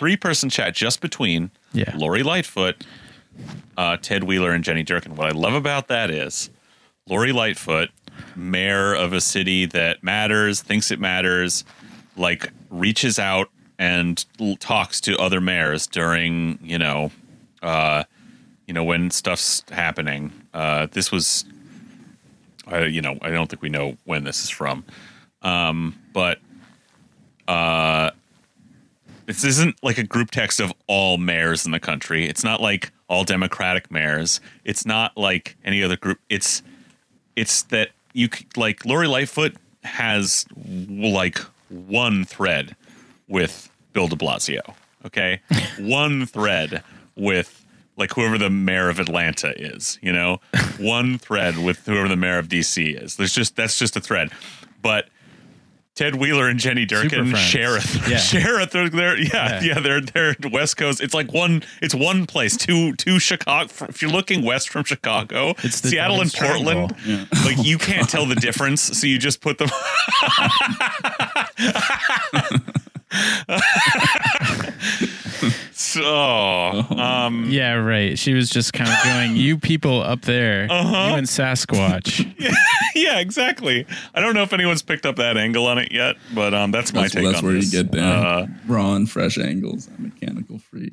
three person chat just between Yeah. Lori Lightfoot, uh, Ted Wheeler, and Jenny Durkan. What I love about that is Lori Lightfoot, mayor of a city that matters, thinks it matters, like reaches out and talks to other mayors during, you know, uh, you know when stuff's happening. Uh, this was, uh, you know, I don't think we know when this is from, um, but this isn't like a group text of all mayors in the country. It's not like all Democratic mayors. It's not like any other group. It's it's that you like Lori Lightfoot has like one thread with Bill De Blasio. Okay, one thread with like whoever the mayor of Atlanta is. You know, one thread with whoever the mayor of DC is. There's just that's just a thread, but. Ted Wheeler and Jenny Durkan friends. share a th- Yeah. share a th- they're, yeah, Yeah. yeah, they're they're West Coast. It's like one it's one place. Two two Chicago. If you're looking west from Chicago, It's the Seattle and Portland. Triangle. Like you can't tell the difference, so you just put them. so, um, Yeah, right. She was just kind of going, "You people up there, Uh-huh. you and Sasquatch." yeah, exactly. I don't know if anyone's picked up that angle on it yet, but um, that's my That's, take that's on where this. you get the Uh, raw and fresh angles. I'm mechanical free.